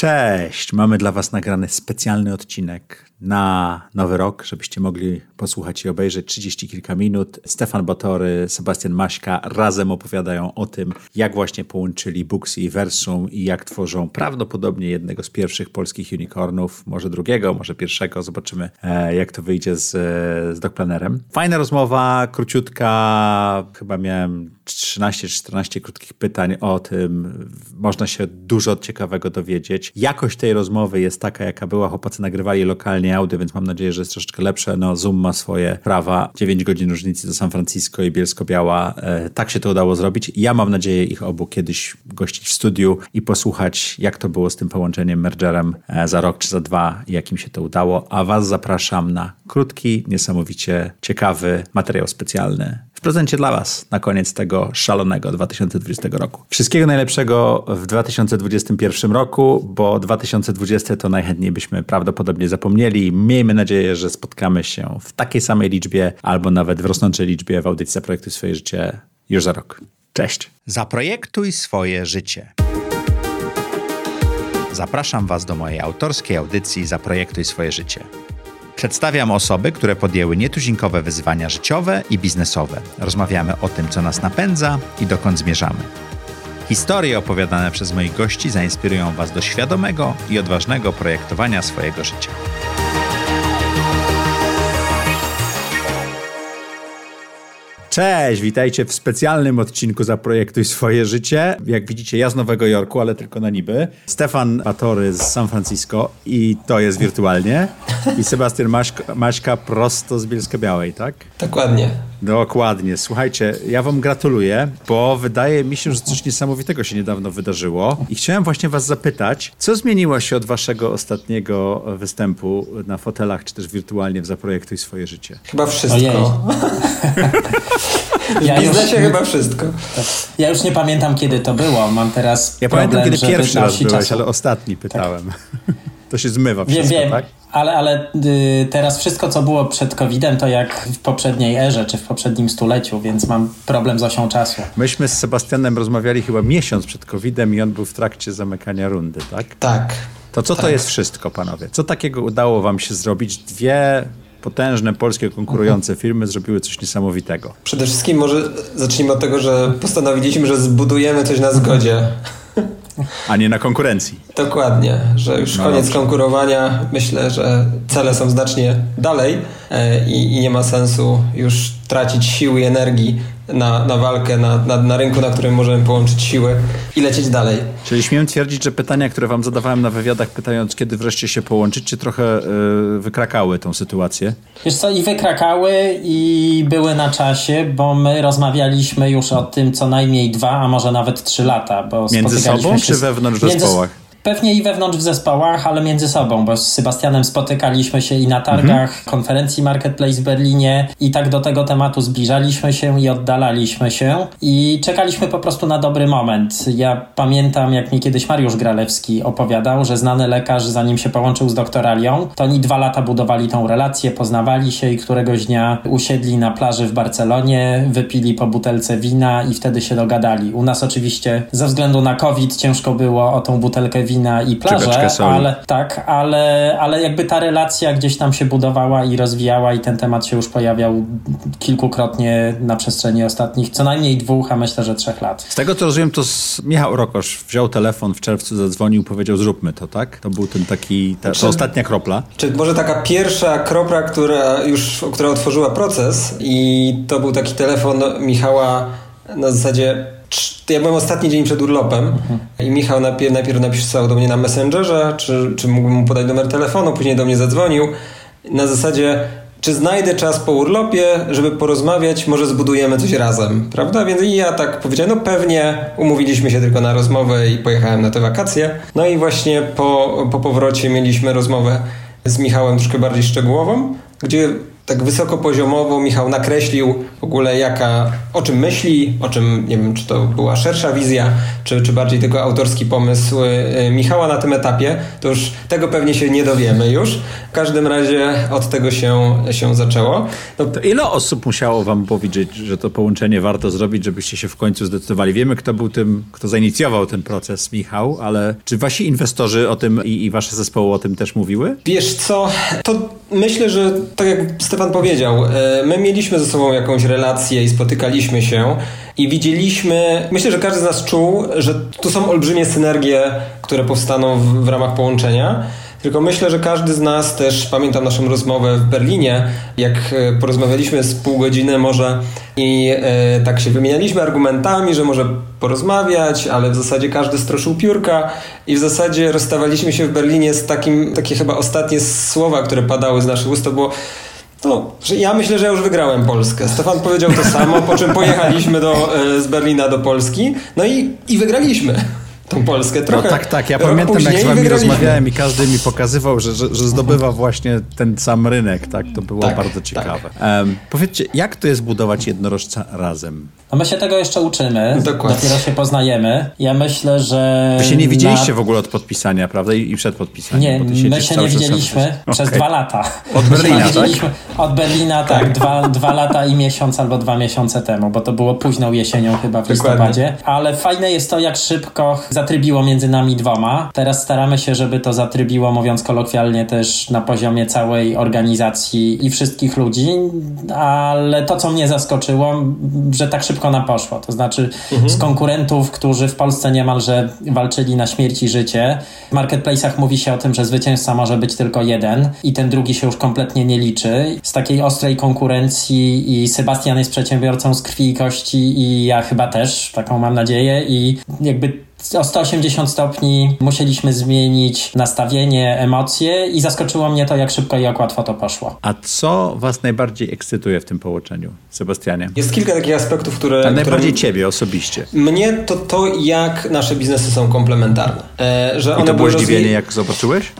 Cześć! Mamy dla Was nagrany specjalny odcinek na nowy rok, żebyście mogli posłuchać i obejrzeć 30 kilka minut. Stefan Batory, Sebastian Maśka razem opowiadają o tym, jak właśnie połączyli Booksy i Versum i jak tworzą prawdopodobnie jednego z pierwszych polskich unicornów, może drugiego, może pierwszego. Zobaczymy, e, jak to wyjdzie z, z Dogplanerem. Fajna rozmowa, króciutka. Chyba miałem 13-14 krótkich pytań o tym. Można się dużo ciekawego dowiedzieć. Jakość tej rozmowy jest taka, jaka była. Chłopacy nagrywali lokalnie audio, więc mam nadzieję, że jest troszeczkę lepsze. No, Zoom ma swoje prawa. 9 godzin różnicy do San Francisco i Bielsko-Biała. E, tak się to udało zrobić. Ja mam nadzieję ich obu kiedyś gościć w studiu i posłuchać, jak to było z tym połączeniem, mergerem e, za rok czy za dwa, jak im się to udało. A was zapraszam na krótki, niesamowicie ciekawy materiał specjalny w prezencie dla Was na koniec tego szalonego 2020 roku. Wszystkiego najlepszego w 2021 roku, bo 2020 to najchętniej byśmy prawdopodobnie zapomnieli. Miejmy nadzieję, że spotkamy się w takiej samej liczbie albo nawet w rosnącej liczbie w audycji Zaprojektuj swoje życie już za rok. Cześć! Zaprojektuj swoje życie. Zapraszam Was do mojej autorskiej audycji Zaprojektuj swoje życie. Przedstawiam osoby, które podjęły nietuzinkowe wyzwania życiowe i biznesowe. Rozmawiamy o tym, co nas napędza i dokąd zmierzamy. Historie opowiadane przez moich gości zainspirują Was do świadomego i odważnego projektowania swojego życia. Cześć, witajcie w specjalnym odcinku Zaprojektuj swoje życie. Jak widzicie, ja z Nowego Jorku, ale tylko na niby. Stefan Batory z San Francisco i to jest wirtualnie. I Sebastian Maśka, Maśka prosto z Bielska Białej, tak? Dokładnie. Dokładnie. Słuchajcie, ja wam gratuluję, bo wydaje mi się, że coś niesamowitego się niedawno wydarzyło. I chciałem właśnie was zapytać, co zmieniło się od waszego ostatniego występu na fotelach, czy też wirtualnie w Zaprojektuj swoje życie? Chyba wszystko. Ja w biznesie już, chyba wszystko. Ja już nie pamiętam, kiedy to było. Mam teraz Ja problem, pamiętam, kiedy pierwszy raz byłeś, czasu. ale ostatni pytałem. Tak. To się zmywa wszystko, wiem, wiem. tak? Ale, ale y, teraz wszystko, co było przed COVID-em, to jak w poprzedniej erze, czy w poprzednim stuleciu, więc mam problem z osią czasu. Myśmy z Sebastianem rozmawiali chyba miesiąc przed COVID-em i on był w trakcie zamykania rundy, tak? Tak. To co tak. to jest wszystko, panowie? Co takiego udało wam się zrobić? Dwie potężne polskie konkurujące firmy zrobiły coś niesamowitego. Przede wszystkim może zacznijmy od tego, że postanowiliśmy, że zbudujemy coś na zgodzie. A nie na konkurencji. Dokładnie, że już no koniec dobrze. konkurowania. Myślę, że cele są znacznie dalej e, i, i nie ma sensu już tracić siły i energii na, na walkę na, na, na rynku, na którym możemy połączyć siły i lecieć dalej. Czyli śmiem twierdzić, że pytania, które wam zadawałem na wywiadach, pytając kiedy wreszcie się połączyć, czy trochę yy, wykrakały tą sytuację? Wiesz co, i wykrakały i były na czasie, bo my rozmawialiśmy już o tym co najmniej dwa, a może nawet trzy lata. Bo Między sobą się czy wewnątrz między... zespołach? Pewnie i wewnątrz w zespołach, ale między sobą, bo z Sebastianem spotykaliśmy się i na targach mhm. konferencji Marketplace w Berlinie i tak do tego tematu zbliżaliśmy się i oddalaliśmy się i czekaliśmy po prostu na dobry moment. Ja pamiętam, jak mi kiedyś Mariusz Gralewski opowiadał, że znany lekarz, zanim się połączył z doktoralią, to oni dwa lata budowali tą relację, poznawali się i któregoś dnia usiedli na plaży w Barcelonie, wypili po butelce wina i wtedy się dogadali. U nas oczywiście ze względu na COVID ciężko było o tą butelkę wina i plażę, ale tak, ale, ale jakby ta relacja gdzieś tam się budowała i rozwijała i ten temat się już pojawiał kilkukrotnie na przestrzeni ostatnich co najmniej dwóch, a myślę, że trzech lat. Z tego co rozumiem, to Michał Rokosz wziął telefon w czerwcu, zadzwonił, powiedział zróbmy to, tak? To był ten taki, ta, czy, ostatnia kropla. Czy może taka pierwsza kropla, która już, która otworzyła proces i to był taki telefon Michała na zasadzie ja byłem ostatni dzień przed urlopem mhm. i Michał najpierw, najpierw napisał do mnie na Messengerze, czy, czy mógłbym mu podać numer telefonu, później do mnie zadzwonił na zasadzie czy znajdę czas po urlopie, żeby porozmawiać, może zbudujemy coś razem, prawda? Więc i ja tak powiedziałem, no pewnie, umówiliśmy się tylko na rozmowę i pojechałem na te wakacje. No i właśnie po, po powrocie mieliśmy rozmowę z Michałem troszkę bardziej szczegółową, gdzie tak wysokopoziomowo Michał nakreślił w ogóle jaka, o czym myśli, o czym, nie wiem, czy to była szersza wizja, czy, czy bardziej tylko autorski pomysł y, Michała na tym etapie, to już tego pewnie się nie dowiemy już. W każdym razie od tego się, się zaczęło. No, to ile osób musiało wam powiedzieć, że to połączenie warto zrobić, żebyście się w końcu zdecydowali? Wiemy, kto był tym, kto zainicjował ten proces, Michał, ale czy wasi inwestorzy o tym i, i wasze zespoły o tym też mówiły? Wiesz co, to myślę, że tak jak Stefan powiedział, e, my mieliśmy ze sobą jakąś relację i spotykaliśmy się i widzieliśmy, myślę, że każdy z nas czuł, że tu są olbrzymie synergie, które powstaną w, w ramach połączenia. Tylko myślę, że każdy z nas też, pamiętam naszą rozmowę w Berlinie, jak e, porozmawialiśmy z pół godziny może i e, tak się wymienialiśmy argumentami, że może porozmawiać, ale w zasadzie każdy stroszył piórka i w zasadzie rozstawaliśmy się w Berlinie z takim, takie chyba ostatnie słowa, które padały z naszych ust, to było no, ja myślę, że ja już wygrałem Polskę. Stefan powiedział to samo, po czym pojechaliśmy do, e, z Berlina do Polski, no i, i wygraliśmy tą Polskę. Trochę no tak, tak. Ja pamiętam, jak z wami rozmawiałem i każdy mi pokazywał, że, że, że zdobywa właśnie ten sam rynek. Tak, to było tak, bardzo tak. ciekawe. Tak. Um, powiedzcie, jak to jest budować jednorożca razem? No my się tego jeszcze uczymy. Dokładnie. Dopiero się poznajemy. Ja myślę, że... Wy się nie widzieliście na... w ogóle od podpisania, prawda? I, przed podpisaniem. Nie, my się nie widzieliśmy przez okay. dwa lata. Od Berlina, tak? Od Berlina, tak. tak. Dwa, dwa lata i miesiąc albo dwa miesiące temu, bo to było późną jesienią chyba w listopadzie. Ale fajne jest to, jak szybko zatrybiło między nami dwoma. Teraz staramy się, żeby to zatrybiło, mówiąc kolokwialnie, też na poziomie całej organizacji i wszystkich ludzi. Ale to, co mnie zaskoczyło, że tak szybko nam poszło. To znaczy mhm. z konkurentów, którzy w Polsce niemalże walczyli na śmierć i życie. W marketplace'ach mówi się o tym, że zwycięzca może być tylko jeden i ten drugi się już kompletnie nie liczy. Z takiej ostrej konkurencji i Sebastian jest przedsiębiorcą z krwi i kości i ja chyba też, taką mam nadzieję i jakby o 180 stopni musieliśmy zmienić nastawienie, emocje i zaskoczyło mnie to, jak szybko i jak łatwo to poszło. A co was najbardziej ekscytuje w tym połączeniu, Sebastianie? Jest kilka takich aspektów, które... A najbardziej które... ciebie osobiście. Mnie to to, jak nasze biznesy są komplementarne. E, że one I to było zdziwienie, rozwi... jak zobaczyłeś?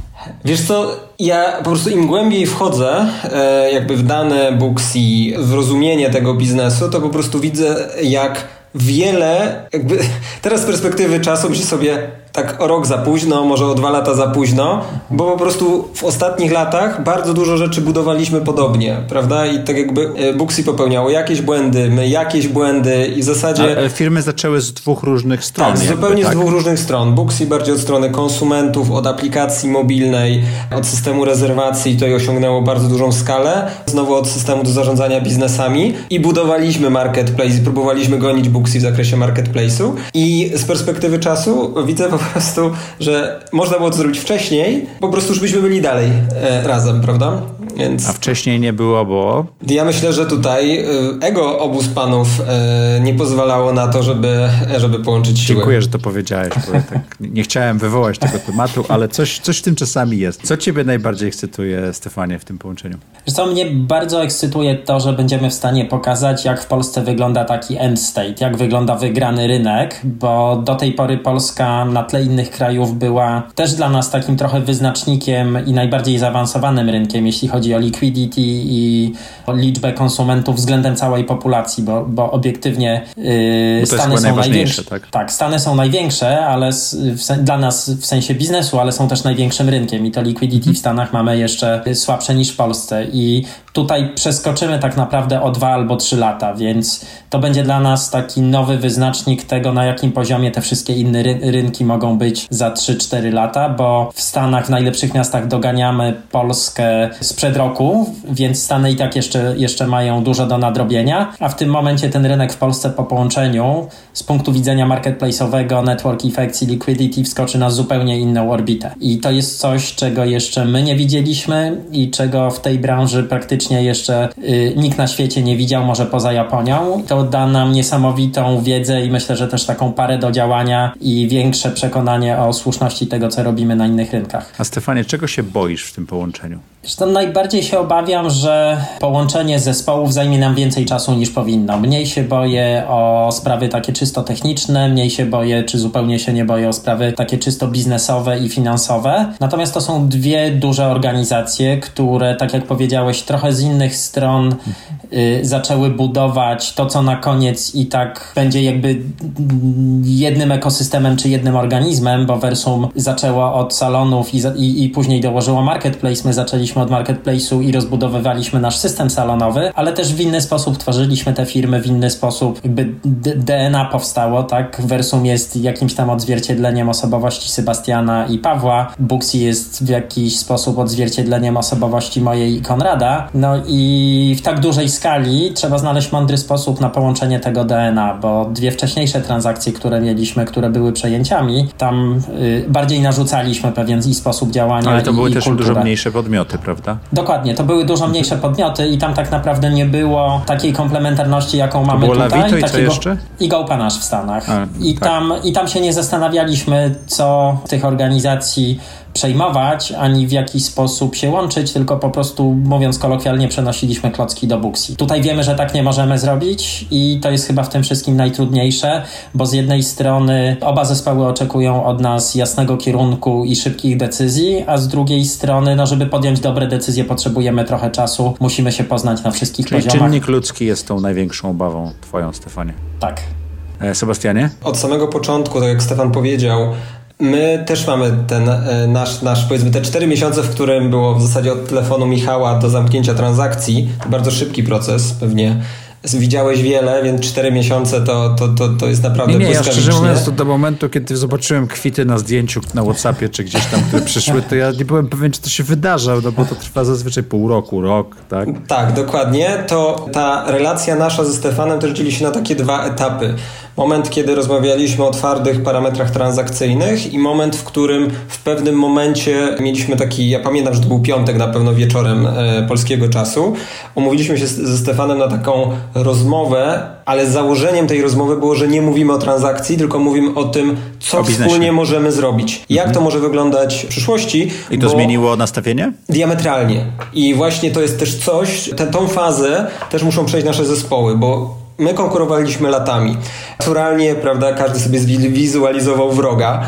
Wiesz co, ja po prostu im głębiej wchodzę e, jakby w dane Booksy, w rozumienie tego biznesu, to po prostu widzę, jak wiele, jakby teraz z perspektywy czasu myślę sobie, tak o rok za późno, może o dwa lata za późno, bo po prostu w ostatnich latach bardzo dużo rzeczy budowaliśmy podobnie, prawda? I tak jakby e, Booksy popełniało jakieś błędy, my jakieś błędy i w zasadzie... A firmy zaczęły z dwóch różnych stron. Tak, jakby, zupełnie tak? z dwóch różnych stron. Booksy bardziej od strony konsumentów, od aplikacji mobilnej, od systemu rezerwacji, to i osiągnęło bardzo dużą skalę. Znowu od systemu do zarządzania biznesami i budowaliśmy marketplace i próbowaliśmy gonić Booksy w zakresie marketplace'u i z perspektywy czasu widzę po prostu, że można było to zrobić wcześniej, po prostu już byśmy byli dalej e, razem, prawda? Więc... A wcześniej nie było, bo? Ja myślę, że tutaj e, ego obu z panów e, nie pozwalało na to, żeby, żeby połączyć siły. Dziękuję, że to powiedziałeś, bo ja tak nie chciałem wywołać tego tematu, ale coś, coś w tym czasami jest. Co ciebie najbardziej ekscytuje, Stefanie, w tym połączeniu? Co mnie bardzo ekscytuje to, że będziemy w stanie pokazać, jak w Polsce wygląda taki end state, jak wygląda wygrany rynek, bo do tej pory Polska na tle innych krajów była też dla nas takim trochę wyznacznikiem i najbardziej zaawansowanym rynkiem, jeśli chodzi o liquidity i o liczbę konsumentów względem całej populacji, bo, bo obiektywnie yy, Stany są największe. Tak? tak, Stany są największe, ale w, dla nas w sensie biznesu, ale są też największym rynkiem i to liquidity w Stanach mamy jeszcze słabsze niż w Polsce i tutaj przeskoczymy tak naprawdę o dwa albo trzy lata, więc to będzie dla nas taki nowy wyznacznik tego, na jakim poziomie te wszystkie inne ry rynki mogą być za 3-4 lata, bo w Stanach, w najlepszych miastach doganiamy Polskę sprzed roku, więc Stany i tak jeszcze, jeszcze mają dużo do nadrobienia, a w tym momencie ten rynek w Polsce po połączeniu z punktu widzenia marketplace'owego, network effects i liquidity wskoczy na zupełnie inną orbitę. I to jest coś, czego jeszcze my nie widzieliśmy i czego w tej branży praktycznie jeszcze y, nikt na świecie nie widział, może poza Japonią. To da nam niesamowitą wiedzę i myślę, że też taką parę do działania i większe przekonanie o słuszności tego, co robimy na innych rynkach. A Stefanie, czego się boisz w tym połączeniu? Zresztą najbardziej się obawiam, że połączenie zespołów zajmie nam więcej czasu niż powinno. Mniej się boję o sprawy takie czysto techniczne, mniej się boję, czy zupełnie się nie boję o sprawy takie czysto biznesowe i finansowe. Natomiast to są dwie duże organizacje, które, tak jak powiedziałeś, trochę z innych stron y, zaczęły budować to, co na koniec i tak będzie jakby jednym ekosystemem czy jednym organizmem, bo Versum zaczęło od salonów i, i, i później dołożyło marketplace. My zaczęliśmy od marketplace'u i rozbudowywaliśmy nasz system salonowy, ale też w inny sposób tworzyliśmy te firmy, w inny sposób jakby DNA powstało, tak? Versum jest jakimś tam odzwierciedleniem osobowości Sebastiana i Pawła. Booksy jest w jakiś sposób odzwierciedleniem osobowości mojej i Konrada. No i w tak dużej skali trzeba znaleźć mądry sposób na połączenie tego DNA, bo dwie wcześniejsze transakcje, które mieliśmy, które były przejęciami, tam y, bardziej narzucaliśmy pewien i sposób działania. Ale to i, były i też kulturę. dużo mniejsze podmioty, prawda? Dokładnie, to były dużo mniejsze podmioty i tam tak naprawdę nie było takiej komplementarności, jaką mamy było tutaj. Lawito i co takiego, jeszcze? I w Stanach. A, I, tak. tam, I tam się nie zastanawialiśmy, co tych organizacji przejmować, ani w jaki sposób się łączyć, tylko po prostu, mówiąc kolokwialnie, przenosiliśmy klocki do Booksy. Tutaj wiemy, że tak nie możemy zrobić i to jest chyba w tym wszystkim najtrudniejsze, bo z jednej strony oba zespoły oczekują od nas jasnego kierunku i szybkich decyzji, a z drugiej strony, no żeby podjąć dobre decyzje, potrzebujemy trochę czasu, musimy się poznać na wszystkich Czyli poziomach. czynnik ludzki jest tą największą obawą twoją, Stefanie. Tak. E, Sebastianie? Od samego początku, tak jak Stefan powiedział, my też mamy ten e, nasz, nasz, powiedzmy, te cztery miesiące, w którym było w zasadzie od telefonu Michała do zamknięcia transakcji. Bardzo szybki proces, pewnie widziałeś wiele, więc cztery miesiące to, to, to, to jest naprawdę Nie, nie, ja szczerze mówiąc, to do momentu, kiedy zobaczyłem kwity na zdjęciu na Whatsappie, czy gdzieś tam, które przyszły, to ja nie byłem pewien, czy to się wydarza, no bo to trwa zazwyczaj pół roku, rok, tak? Tak, dokładnie. To ta relacja nasza ze Stefanem też dzieli się na takie dwa etapy. Moment, kiedy rozmawialiśmy o twardych parametrach transakcyjnych i moment, w którym w pewnym momencie mieliśmy taki, ja pamiętam, że to był piątek na pewno wieczorem e, polskiego czasu, umówiliśmy się z, ze Stefanem na taką rozmowę, ale założeniem tej rozmowy było, że nie mówimy o transakcji, tylko mówimy o tym, co O wspólnie możemy zrobić. Jak to może wyglądać w przyszłości. I to zmieniło nastawienie? Diametralnie. I właśnie to jest też coś, tę tą fazę też muszą przejść nasze zespoły, bo my konkurowaliśmy latami. Naturalnie, prawda, każdy sobie zwizualizował wroga,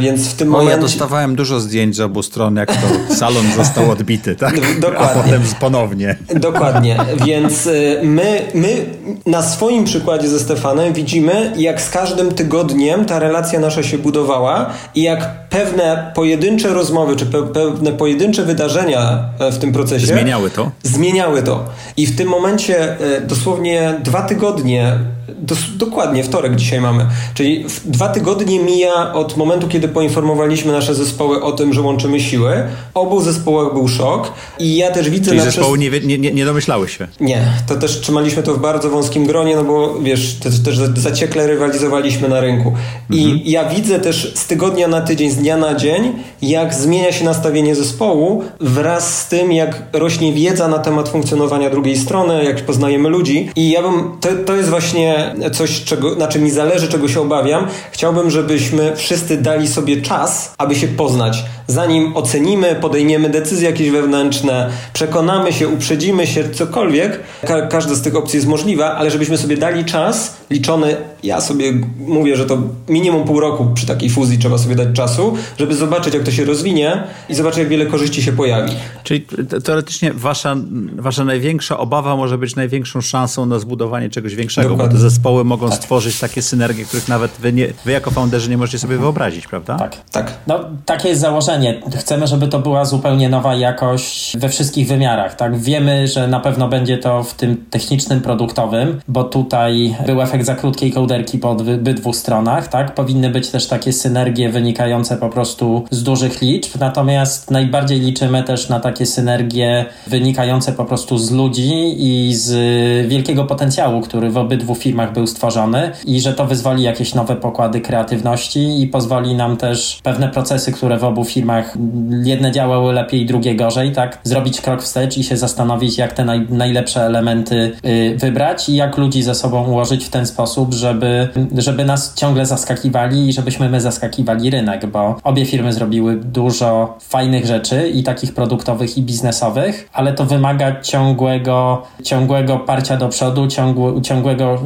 więc w tym Bo momencie... ja dostawałem dużo zdjęć z obu stron, jak to salon został odbity, tak? Dokładnie. A potem ponownie. Dokładnie, więc y, my, my na swoim przykładzie ze Stefanem widzimy, jak z każdym tygodniem ta relacja nasza się budowała i jak pewne pojedyncze rozmowy, czy pe pewne pojedyncze wydarzenia e, w tym procesie Zmieniały to? zmieniały to. I w tym momencie e, dosłownie dwa tygodnie, dos dokładnie wtorek dzisiaj mamy, czyli dwa tygodnie mija od momentu, kiedy poinformowaliśmy nasze zespoły o tym, że łączymy siły. Obu zespołach był szok i ja też widzę Czyli zespoły nie, wie- nie, nie, nie domyślały się. nie, to też trzymaliśmy to w bardzo wąskim gronie, no bo wiesz, też, też zaciekle rywalizowaliśmy na rynku. I ja widzę też z tygodnia na tydzień, z dnia na dzień, jak zmienia się nastawienie zespołu wraz z tym, jak rośnie wiedza na temat funkcjonowania drugiej strony, jak poznajemy ludzi. I ja bym, to, to jest właśnie coś, czego, na czym mi zależy, czego się obawiam. Chciałbym, żebyśmy wszyscy dali sobie czas, aby się poznać. Zanim ocenimy, podejmiemy decyzje jakieś wewnętrzne, przekonamy się, uprzedzimy się, cokolwiek, ka każda z tych opcji jest możliwa, ale żebyśmy sobie dali czas, liczony, ja sobie mówię, że to minimum pół roku przy takiej fuzji trzeba sobie dać czasu, żeby zobaczyć, jak to się rozwinie i zobaczyć, jak wiele korzyści się pojawi. Czyli te- teoretycznie wasza, wasza największa obawa może być największą szansą na zbudowanie czegoś większego, Dokładnie. bo zespoły mogą stworzyć takie synergie, których nawet wy, nie, wy jako founderzy nie możecie sobie wyobrazić, prawda? Tak. Tak. No, takie jest założenie. Chcemy, żeby to była zupełnie nowa jakość we wszystkich wymiarach, tak? Wiemy, że na pewno będzie to w tym technicznym, produktowym, bo tutaj był efekt za krótkiej kołderki po obydwu stronach, tak? Powinny być też takie synergie wynikające po prostu z dużych liczb, natomiast najbardziej liczymy też na takie synergie wynikające po prostu z ludzi i z wielkiego potencjału, który w obydwu firmach był stworzony i że to wyzwoli jakieś nowe pokłady kreatywności i pozwoli nam też pewne procesy, które w obu firmach jedne działały lepiej, drugie gorzej, tak, zrobić krok wstecz i się zastanowić, jak te naj, najlepsze elementy y, wybrać i jak ludzi ze sobą ułożyć w ten sposób, żeby, żeby nas ciągle zaskakiwali i żebyśmy my zaskakiwali rynek, bo obie firmy zrobiły dużo fajnych rzeczy i takich produktowych i biznesowych, ale to wymaga ciągłego, ciągłego parcia do przodu, ciągł, ciągłego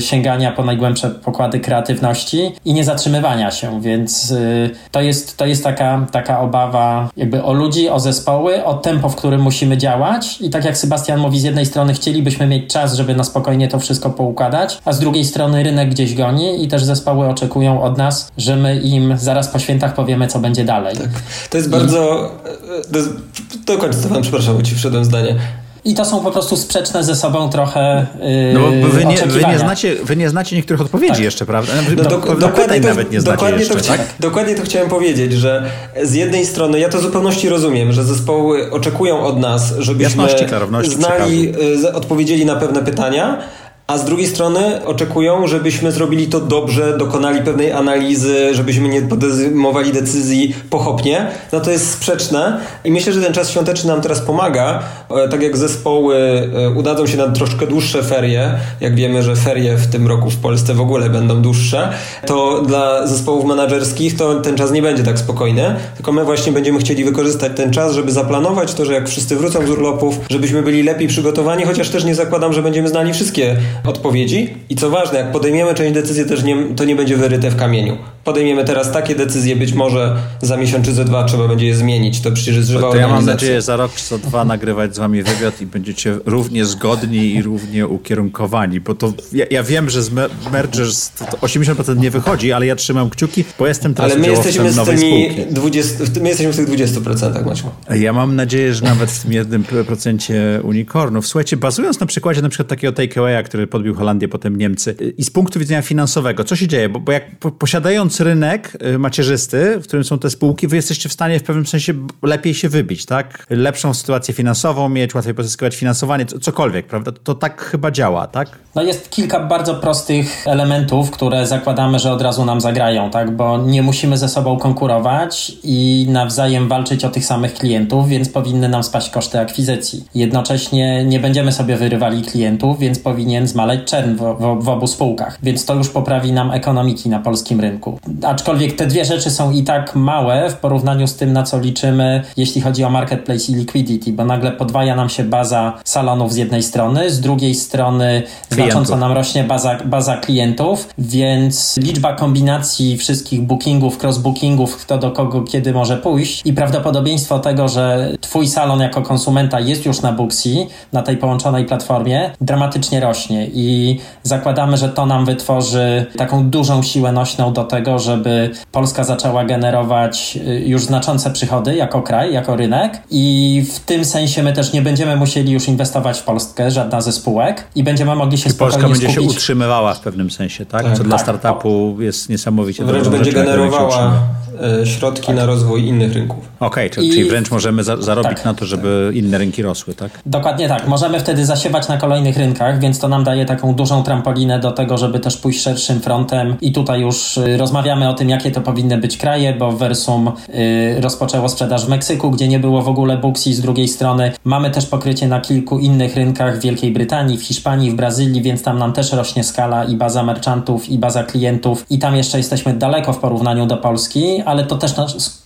sięgania po najgłębsze pokłady kreatywności i nie zatrzymywania się, więc y, to jest, to jest taka, taka obawa jakby o ludzi, o zespoły, o tempo, w którym musimy działać i tak jak Sebastian mówi, z jednej strony chcielibyśmy mieć czas, żeby na spokojnie to wszystko poukładać, a z drugiej strony rynek gdzieś goni i też zespoły oczekują od nas, że my im zaraz po świętach powiemy, co będzie dalej. Tak. To jest bardzo... To jest, przepraszam, bo ci wszedłem zdanie. I to są po prostu sprzeczne ze sobą trochę yy, no bo wy nie, wy nie, znacie, wy nie znacie niektórych odpowiedzi tak. jeszcze, prawda? No, do, do, dokładnie to, nawet nie dokładnie jeszcze, to tak? Dokładnie to chciałem powiedzieć, że z jednej strony ja to w zupełności rozumiem, że zespoły oczekują od nas, żebyśmy znali, przekazu. odpowiedzieli na pewne pytania, a z drugiej strony oczekują, żebyśmy zrobili to dobrze, dokonali pewnej analizy, żebyśmy nie podejmowali decyzji pochopnie, no to jest sprzeczne. I myślę, że ten czas świąteczny nam teraz pomaga, e, tak jak zespoły e, udadzą się na troszkę dłuższe ferie, jak wiemy, że ferie w tym roku w Polsce w ogóle będą dłuższe, to dla zespołów menedżerskich to ten czas nie będzie tak spokojny, tylko my właśnie będziemy chcieli wykorzystać ten czas, żeby zaplanować to, że jak wszyscy wrócą z urlopów, żebyśmy byli lepiej przygotowani, chociaż też nie zakładam, że będziemy znali wszystkie odpowiedzi i co ważne, jak podejmiemy część decyzji, też nie, to nie będzie wyryte w kamieniu. Podejmiemy teraz takie decyzje, być może za miesiąc czy za dwa trzeba będzie je zmienić. To przecież jest żywa to, to ja mam nadzieję za rok czy za dwa nagrywać z wami wywiad i będziecie równie zgodni i równie ukierunkowani, bo to ja, ja wiem, że z Mergers 80% nie wychodzi, ale ja trzymam kciuki, bo jestem teraz ale my jesteśmy z tymi 20, my jesteśmy w tych 20%, Maciu. Ja mam nadzieję, że nawet w tym jednym procencie unicornów. Słuchajcie, bazując na przykładzie na przykład takiego takeawaya, który podbił Holandię, potem Niemcy. I z punktu widzenia finansowego, co się dzieje? Bo, bo jak posiadając rynek y, macierzysty, w którym są te spółki, wy jesteście w stanie w pewnym sensie lepiej się wybić, tak? Lepszą sytuację finansową mieć, łatwiej pozyskiwać finansowanie, cokolwiek, prawda? To tak chyba działa, tak? No jest kilka bardzo prostych elementów, które zakładamy, że od razu nam zagrają, tak? Bo nie musimy ze sobą konkurować i nawzajem walczyć o tych samych klientów, więc powinny nam spaść koszty akwizycji. Jednocześnie nie będziemy sobie wyrywali klientów, więc powinien zmaleć czern w, w, w, obu spółkach, więc to już poprawi nam ekonomiki na polskim rynku. Aczkolwiek te dwie rzeczy są i tak małe w porównaniu z tym, na co liczymy, jeśli chodzi o marketplace i liquidity, bo nagle podwaja nam się baza salonów z jednej strony, z drugiej strony klientów. znacząco nam rośnie baza, baza klientów, więc liczba kombinacji wszystkich bookingów, cross-bookingów, kto do kogo kiedy może pójść i prawdopodobieństwo tego, że twój salon jako konsumenta jest już na Booksy, na tej połączonej platformie, dramatycznie rośnie i zakładamy, że to nam wytworzy taką dużą siłę nośną do tego, żeby Polska zaczęła generować y, już znaczące przychody jako kraj, jako rynek i w tym sensie my też nie będziemy musieli już inwestować w Polskę, żadna ze spółek i będziemy mogli się I spokojnie Polska będzie skupić. się utrzymywała w pewnym sensie, tak? tak Co tak. dla startupu jest niesamowicie Wręcz będzie generowała środki tak. na rozwój innych rynków. Okej, okay, czyli, wręcz możemy za, zarobić tak, na to, żeby inne rynki rosły, tak? Dokładnie tak. Możemy wtedy zasiewać na kolejnych rynkach, więc to nam daje taką dużą trampolinę do tego, żeby też pójść szerszym frontem i tutaj już y, rozmawiamy o tym, jakie to powinny być kraje, bo Versum y, rozpoczęło sprzedaż w Meksyku, gdzie nie było w ogóle Booksy z drugiej strony. Mamy też pokrycie na kilku innych rynkach w Wielkiej Brytanii, w Hiszpanii, w Brazylii, więc tam nam też rośnie skala i baza merchantów, i baza klientów i tam jeszcze jesteśmy daleko w porównaniu do Polski, ale to też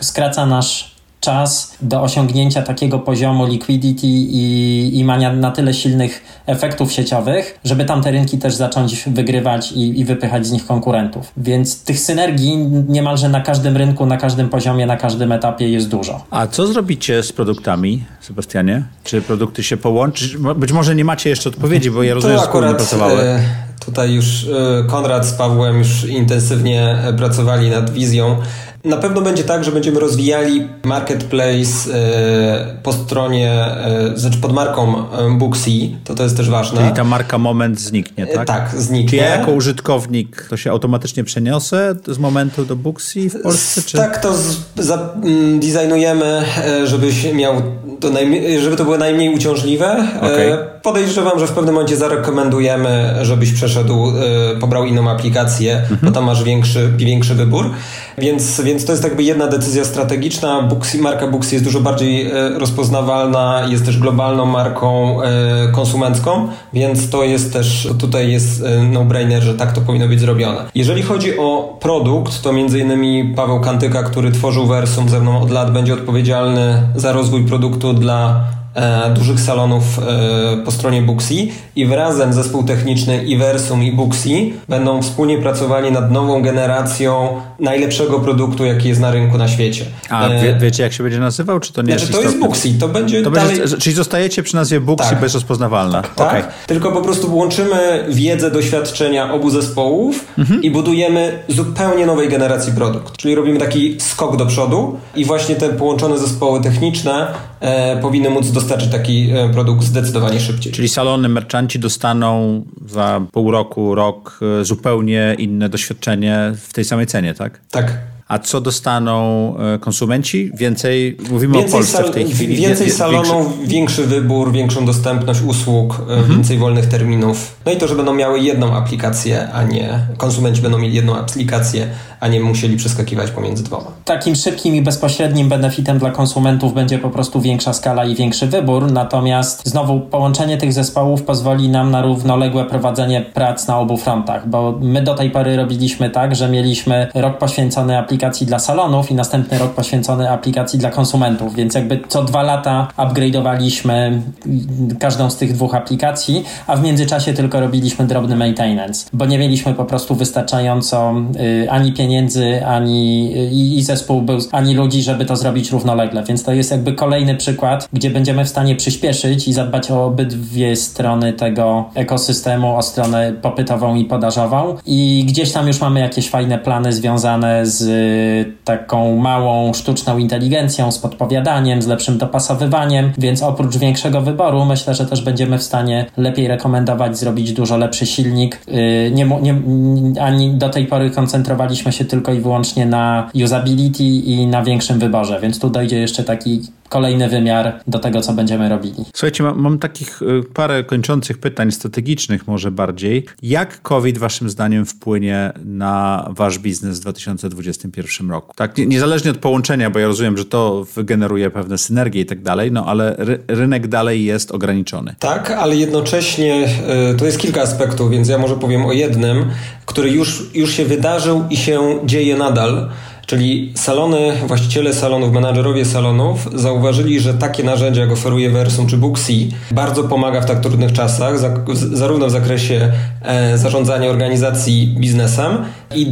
skraca nasz czas do osiągnięcia takiego poziomu liquidity i, i mania na tyle silnych efektów sieciowych, żeby tamte rynki też zacząć wygrywać i, i wypychać z nich konkurentów. Więc tych synergii niemalże na każdym rynku, na każdym poziomie, na każdym etapie jest dużo. A co zrobicie z produktami, Sebastianie? Czy produkty się połączy? Być może nie macie jeszcze odpowiedzi, bo ja rozumiem, że akurat pracowały. E, tutaj już e, Konrad z Pawłem już intensywnie pracowali nad wizją na pewno będzie tak, że będziemy rozwijali marketplace e, po stronie, e, znaczy pod marką e, Booksy, to to jest też ważne. Czyli ta marka Moment zniknie, tak? Tak, zniknie. Czy ja jako użytkownik to się automatycznie przeniosę z momentu do Booksy w Polsce? Czy? Tak, to z, za, mm, designujemy, żebyś miał to najmniej, żeby to było najmniej uciążliwe. Okay. Podejrzewam, że w pewnym momencie zarekomendujemy, żebyś przeszedł, pobrał inną aplikację, mhm. bo tam masz większy, większy wybór. Więc, więc to jest jakby jedna decyzja strategiczna. Booksy, marka Booksy jest dużo bardziej e, rozpoznawalna, jest też globalną marką e, konsumencką, więc to jest też, tutaj jest e, no-brainer, że tak to powinno być zrobione. Jeżeli chodzi o produkt, to między innymi Paweł Kantyka, który tworzył Versum ze mną od lat, będzie odpowiedzialny za rozwój produktu dla dużych salonów e, po stronie Booksy i wrazem zespół techniczny Iversum i Booksy będą wspólnie pracowali nad nową generacją najlepszego produktu, jaki jest na rynku na świecie. A wie, wiecie, jak się będzie nazywał, czy to nie znaczy, jest to jest Booksy, to będzie to dalej... Będzie, czyli zostajecie przy nazwie Booksy Tak. bez rozpoznawalna. Tak, Okej. tylko po prostu łączymy wiedzę, doświadczenia obu zespołów i budujemy zupełnie nowej generacji produkt. Czyli robimy taki skok do przodu i właśnie te połączone zespoły techniczne e, powinny móc dostarczyć taki e, produkt zdecydowanie szybciej. Czyli salony, merchanci dostaną za pół roku, rok e, zupełnie inne doświadczenie w tej samej cenie, tak? Tak. A co dostaną e, konsumenci? Więcej, mówimy o Więcej, Polsce sal- w tej chwili. więcej salonów, większy wybór, większą dostępność usług, e, Mhm. więcej wolnych terminów. No i to, że będą miały jedną aplikację, a nie konsumenci będą mieli jedną aplikację, a nie musieli przeskakiwać pomiędzy dwoma. Takim szybkim i bezpośrednim benefitem dla konsumentów będzie po prostu większa skala i większy wybór, natomiast znowu połączenie tych zespołów pozwoli nam na równoległe prowadzenie prac na obu frontach, bo my do tej pory robiliśmy tak, że mieliśmy rok poświęcony aplikacji dla salonów i następny rok poświęcony aplikacji dla konsumentów, więc jakby co dwa lata upgrade'owaliśmy każdą z tych dwóch aplikacji, a w międzyczasie tylko robiliśmy drobny maintenance, bo nie mieliśmy po prostu wystarczająco y, ani pieniędzy, ani i, i zespół był, ani ludzi, żeby to zrobić równolegle. Więc to jest jakby kolejny przykład, gdzie będziemy w stanie przyspieszyć i zadbać o obydwie strony tego ekosystemu, o stronę popytową i podażową. I gdzieś tam już mamy jakieś fajne plany związane z y, taką małą sztuczną inteligencją, z podpowiadaniem, z lepszym dopasowywaniem, więc oprócz większego wyboru myślę, że też będziemy w stanie lepiej rekomendować, zrobić dużo lepszy silnik. Y, Nie, nie, ani do tej pory koncentrowaliśmy się tylko i wyłącznie na usability i na większym wyborze, więc tu dojdzie jeszcze taki kolejny wymiar do tego, co będziemy robili. Słuchajcie, mam, mam takich y, parę kończących pytań strategicznych może bardziej. Jak COVID waszym zdaniem wpłynie na wasz biznes w 2021 roku? Tak, nie- niezależnie od połączenia, bo ja rozumiem, że to wygeneruje pewne synergie i tak dalej, no ale ry, rynek dalej jest ograniczony. Tak, ale jednocześnie y, to jest kilka aspektów, więc ja może powiem o jednym, który już, już się wydarzył i się dzieje nadal. Czyli salony, właściciele salonów, menadżerowie salonów zauważyli, że takie narzędzia, jak oferuje Versum czy Booksy, bardzo pomaga w tak trudnych czasach, zarówno w zakresie e, zarządzania organizacji biznesem i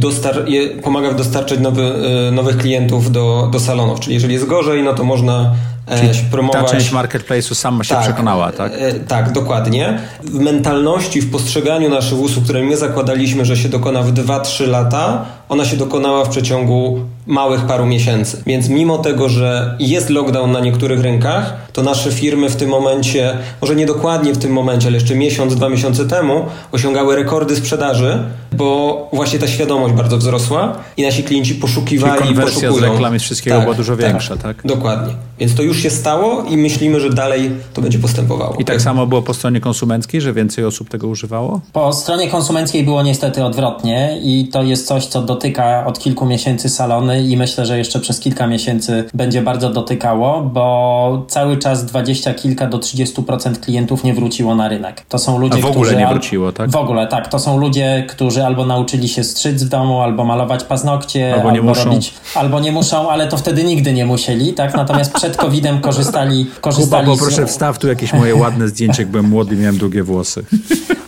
pomaga w dostarczać nowy, e, nowych klientów do, do salonów. Czyli jeżeli jest gorzej, no to można e, się promować. Ta część marketplace'u sama się przekonała, tak? Tak, dokładnie. W mentalności, w postrzeganiu naszych usług, które my zakładaliśmy, że się dokona w 2-3 lata, ona się dokonała w przeciągu małych paru miesięcy. Więc mimo tego, że jest lockdown na niektórych rynkach, to nasze firmy w tym momencie, może nie dokładnie w tym momencie, ale jeszcze miesiąc, dwa miesiące temu, osiągały rekordy sprzedaży, bo właśnie ta świadomość bardzo wzrosła i nasi klienci poszukiwali Czyli konwersja z poszukują. reklam i z wszystkiego była dużo większa, tak? Dokładnie. Więc to już się stało i myślimy, że dalej to będzie postępowało. I tak samo było po stronie konsumenckiej, że więcej osób tego używało? Po stronie konsumenckiej było niestety odwrotnie i to jest coś, co dotyka od kilku miesięcy salony i myślę, że jeszcze przez kilka miesięcy będzie bardzo dotykało, bo cały czas dwadzieścia kilka do 30% klientów nie wróciło na rynek. To są ludzie, A w ogóle którzy nie wróciło, tak? W ogóle, tak. To są ludzie, którzy albo nauczyli się strzyc w domu, albo malować paznokcie, Albo nie muszą. robić, albo nie muszą, ale to wtedy nigdy nie musieli, tak? Natomiast przed COVID-em korzystali, Kuba, korzystali poproszę z, wstaw tu jakieś moje ładne zdjęcie, jak byłem młody miałem długie włosy.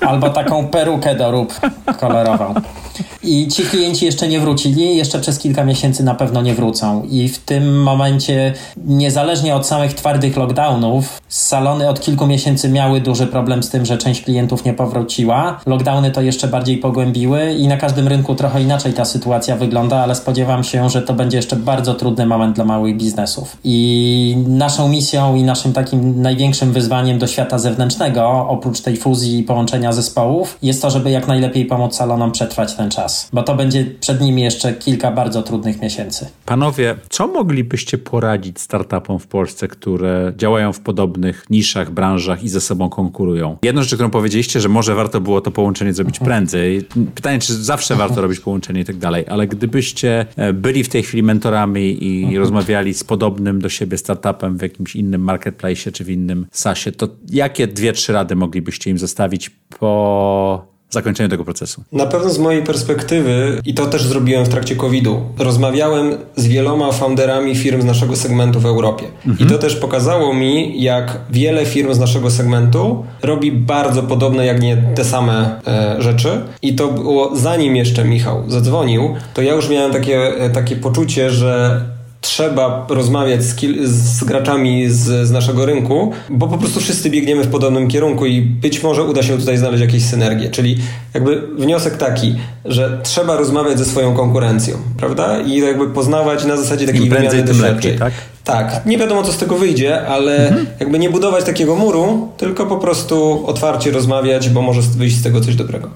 Albo taką perukę do rób kolorową. I ci klienci jeszcze nie wrócili, jeszcze przez kilka miesięcy na pewno nie wrócą. I w tym momencie, niezależnie od samych twardych lockdownów, salony od kilku miesięcy miały duży problem z tym, że część klientów nie powróciła. Lockdowny to jeszcze bardziej pogłębiły i na każdym rynku trochę inaczej ta sytuacja wygląda, ale spodziewam się, że to będzie jeszcze bardzo trudny moment dla małych biznesów. I naszą misją i naszym takim największym wyzwaniem do świata zewnętrznego, oprócz tej fuzji i połączenia zespołów, jest to, żeby jak najlepiej pomóc salonom przetrwać ten czas, bo to będzie przed nimi jeszcze kilka bardzo trudnych miesięcy. Panowie, co moglibyście poradzić startupom w Polsce, które działają w podobnych niszach, branżach i ze sobą konkurują? Jedną rzecz, którą powiedzieliście, że może warto było to połączenie zrobić prędzej. Pytanie, czy zawsze warto robić połączenie i tak dalej, ale gdybyście e, byli w tej chwili mentorami i rozmawiali z podobnym do siebie startupem w jakimś innym marketplace czy w innym SaaSie, to jakie dwie, trzy rady moglibyście im zostawić po zakończeniu tego procesu? Na pewno z mojej perspektywy, i to też zrobiłem w trakcie COVID-u, rozmawiałem z wieloma founderami firm z naszego segmentu w Europie. Mhm. I to też pokazało mi, jak wiele firm z naszego segmentu robi bardzo podobne, jak nie te same e, rzeczy. I to było zanim jeszcze Michał zadzwonił, to ja już miałem takie, e, takie poczucie, że trzeba rozmawiać z, z graczami z, z, naszego rynku, bo po prostu wszyscy biegniemy w podobnym kierunku i być może uda się tutaj znaleźć jakieś synergie. Czyli jakby wniosek taki, że trzeba rozmawiać ze swoją konkurencją, prawda? I jakby poznawać na zasadzie takiej wymiany doświadczeń. Tak? Tak, nie wiadomo co z tego wyjdzie, ale mhm. jakby nie budować takiego muru, tylko po prostu otwarcie rozmawiać, bo może wyjść z tego coś dobrego.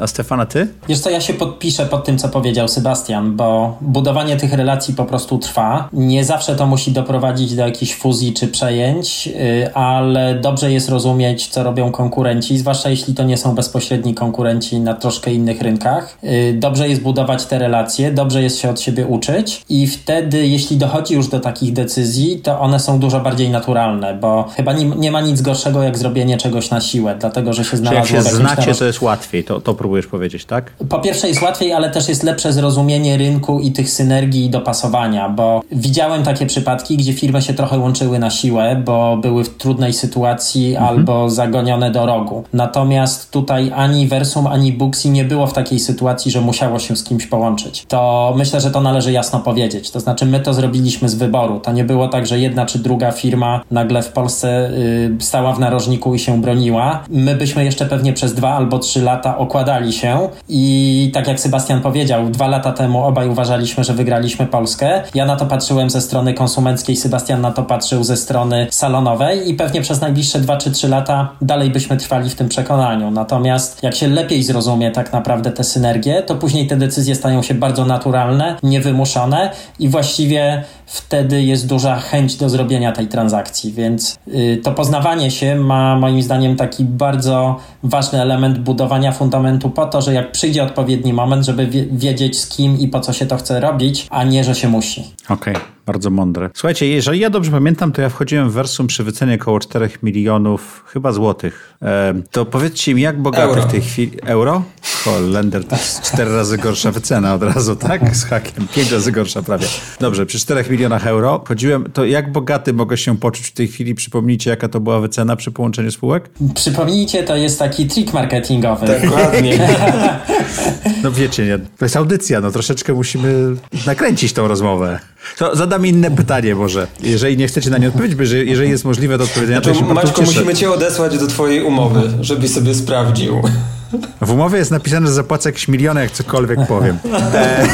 A Stefana, ty? Wiesz co, ja się podpiszę pod tym, co powiedział Sebastian, bo budowanie tych relacji po prostu trwa. Nie zawsze to musi doprowadzić do jakiejś fuzji czy przejęć, y, ale dobrze jest rozumieć, co robią konkurenci, zwłaszcza jeśli to nie są bezpośredni konkurenci na troszkę innych rynkach. Y, dobrze jest budować te relacje, dobrze jest się od siebie uczyć i wtedy, jeśli dochodzi już do takich decyzji, decyzji, to one są dużo bardziej naturalne, bo chyba nie, nie ma nic gorszego jak zrobienie czegoś na siłę, dlatego że się znalazło Czy jak się znacie, to jest łatwiej, to, to próbujesz powiedzieć, tak? Po pierwsze jest łatwiej, ale też jest lepsze zrozumienie rynku i tych synergii i dopasowania, bo widziałem takie przypadki, gdzie firmy się trochę łączyły na siłę, bo były w trudnej sytuacji mhm. albo zagonione do rogu. Natomiast tutaj ani Versum, ani Booksy nie było w takiej sytuacji, że musiało się z kimś połączyć. To myślę, że to należy jasno powiedzieć. To znaczy my to zrobiliśmy z wyboru. To nie było tak, że jedna czy druga firma nagle w Polsce y, stała w narożniku i się broniła. My byśmy jeszcze pewnie przez dwa albo trzy lata okładali się i tak jak Sebastian powiedział, dwa lata temu obaj uważaliśmy, że wygraliśmy Polskę. Ja na to patrzyłem ze strony konsumenckiej, Sebastian na to patrzył ze strony salonowej i pewnie przez najbliższe dwa czy trzy lata dalej byśmy trwali w tym przekonaniu. Natomiast jak się lepiej zrozumie tak naprawdę te synergie, to później te decyzje stają się bardzo naturalne, niewymuszone i właściwie wtedy jest duża chęć do zrobienia tej transakcji, więc y, to poznawanie się ma moim zdaniem taki bardzo ważny element budowania fundamentu po to, że jak przyjdzie odpowiedni moment, żeby wiedzieć z kim i po co się to chce robić, a nie, że się musi. Okej. Okay. Bardzo mądre. Słuchajcie, jeżeli ja dobrze pamiętam, to ja wchodziłem w Versum przy wycenie około 4 milionów chyba złotych. To powiedzcie mi, jak bogaty euro. w tej chwili... Euro? Holender to jest 4 razy gorsza wycena od razu, tak? Z hakiem. 5 razy gorsza prawie. Dobrze, przy 4 milionach euro chodziłem, to jak bogaty mogę się poczuć w tej chwili? Przypomnijcie, jaka to była wycena przy połączeniu spółek? Przypomnijcie, to jest taki trik marketingowy. Dokładnie. no wiecie, nie, to jest audycja, no troszeczkę musimy nakręcić tą rozmowę. To zadam inne pytanie może. Jeżeli nie chcecie na nie odpowiedzieć, bo jeżeli jest możliwe do odpowiedzenia, to, to się Maćko, musimy cię odesłać do twojej umowy, żebyś sobie sprawdził. W umowie jest napisane, że zapłacę jakieś miliony, jak cokolwiek powiem. E...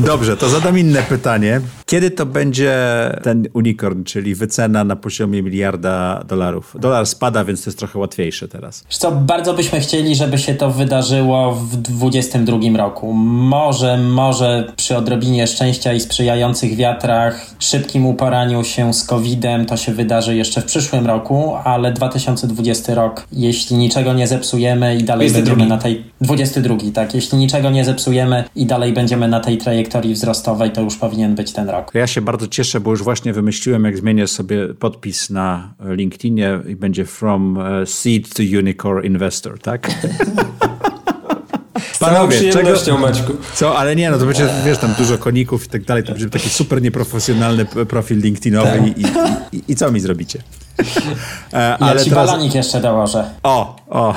Dobrze, to zadam inne pytanie. Kiedy to będzie ten unicorn, czyli wycena na poziomie miliarda dolarów? Dolar spada, więc to jest trochę łatwiejsze teraz. Co, bardzo byśmy chcieli, żeby się to wydarzyło w 2022 roku. Może, może przy odrobinie szczęścia i sprzyjających wiatrach, szybkim uporaniu się z COVID-em to się wydarzy jeszcze w przyszłym roku, ale 2020 rok, jeśli niczego nie zepsujemy i dalej 22. będziemy na tej... 22, tak. Jeśli niczego nie zepsujemy i dalej będziemy na tej trajektorii wzrostowej, to już powinien być ten rok. Ja się bardzo cieszę, bo już właśnie wymyśliłem, jak zmienię sobie podpis na LinkedInie i będzie from e, seed to unicorn investor, tak? Panowie, czego... Maćku. Co? Ale nie, no to będzie, wiesz, tam dużo koników i tak dalej, to będzie taki super nieprofesjonalny profil LinkedInowy tak. i, i, i, co mi zrobicie? E, ale ja ci teraz... balonik jeszcze dołożę. O, o.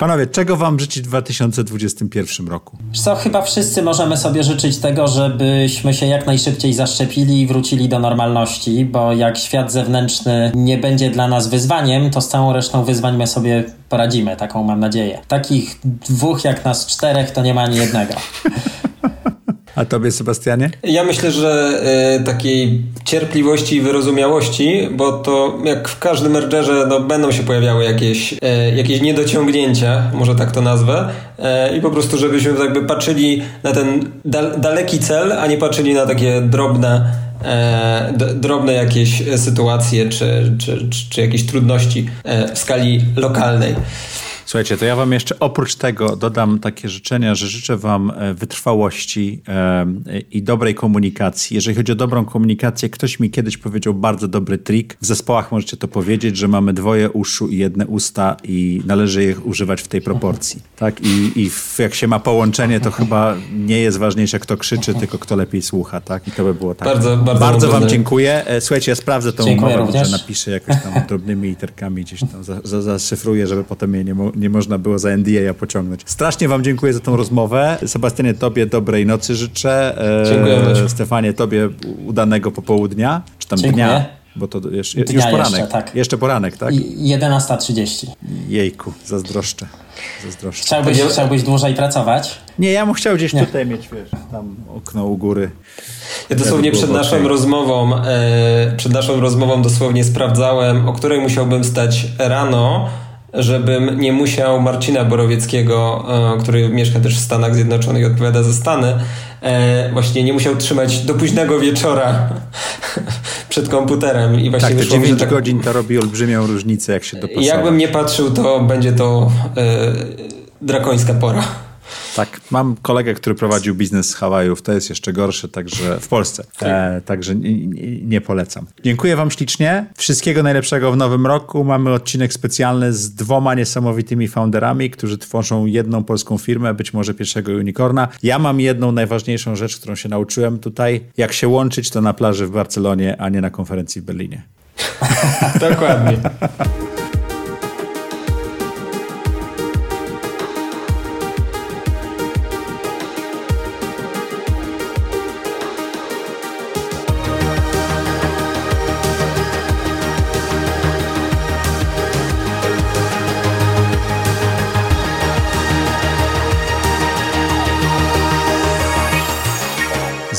Panowie, czego wam życzyć w 2021 roku? Co, chyba wszyscy możemy sobie życzyć tego, żebyśmy się jak najszybciej zaszczepili i wrócili do normalności, bo jak świat zewnętrzny nie będzie dla nas wyzwaniem, to z całą resztą wyzwań my sobie poradzimy, taką mam nadzieję. Takich dwóch jak nas czterech to nie ma ani jednego. A tobie, Sebastianie? Ja myślę, że y, takiej cierpliwości i wyrozumiałości, bo to jak w każdym mergerze no, będą się pojawiały jakieś, y, jakieś niedociągnięcia, może tak to nazwę, y, i po prostu żebyśmy jakby patrzyli na ten dal daleki cel, a nie patrzyli na takie drobne drobne jakieś sytuacje czy, czy, czy, czy jakieś trudności w skali lokalnej. Słuchajcie, to ja wam jeszcze oprócz tego dodam takie życzenia, że życzę wam e, wytrwałości e, i dobrej komunikacji. Jeżeli chodzi o dobrą komunikację, ktoś mi kiedyś powiedział bardzo dobry trik. W zespołach możecie to powiedzieć, że mamy dwoje uszu i jedne usta i należy ich używać w tej proporcji. Tak? I, i jak się ma połączenie, to chyba nie jest ważniejsze, kto krzyczy, tylko kto lepiej słucha. Tak? I to by było tak. Bardzo, bardzo, bardzo wam dziękuję. E, słuchajcie, ja sprawdzę tą dziękuję umowę, może napiszę jakoś tam drobnymi literkami, gdzieś tam zaszyfruję, żeby potem jej nie, mo nie można było za NDA pociągnąć. Strasznie wam dziękuję za tą rozmowę. Sebastianie, tobie dobrej nocy życzę. E, dziękuję. Stefanie, tobie udanego popołudnia, czy tam dziękuję. dnia. Bo to już, już poranek. Jeszcze, tak. jeszcze poranek, tak? 11.30. Jejku, zazdroszczę. zazdroszczę. Chciałbyś, chciałbyś dłużej pracować? Nie, ja bym chciał gdzieś Nie. tutaj mieć, wiesz, tam okno u góry. Ja dosłownie przed naszą okay. rozmową, e, przed naszą rozmową dosłownie sprawdzałem, o której musiałbym stać rano, żebym nie musiał Marcina Borowieckiego, e, który mieszka też w Stanach Zjednoczonych i odpowiada za Stany, e, właśnie nie musiał trzymać do późnego wieczora przed komputerem. I właśnie tak, te 9 tak, godzin to robi olbrzymią różnicę, jak się dopasować. Jakbym nie patrzył, to będzie to e, drakońska pora. Tak, mam kolegę, który prowadził biznes z Hawajów, to jest jeszcze gorsze, także w Polsce, e, także nie, nie, polecam. Dziękuję wam ślicznie, wszystkiego najlepszego w nowym roku. Mamy odcinek specjalny z dwoma niesamowitymi founderami, którzy tworzą jedną polską firmę, być może pierwszego unicorna. Ja mam jedną najważniejszą rzecz, którą się nauczyłem tutaj, jak się łączyć to na plaży w Barcelonie, a nie na konferencji w Berlinie. Dokładnie.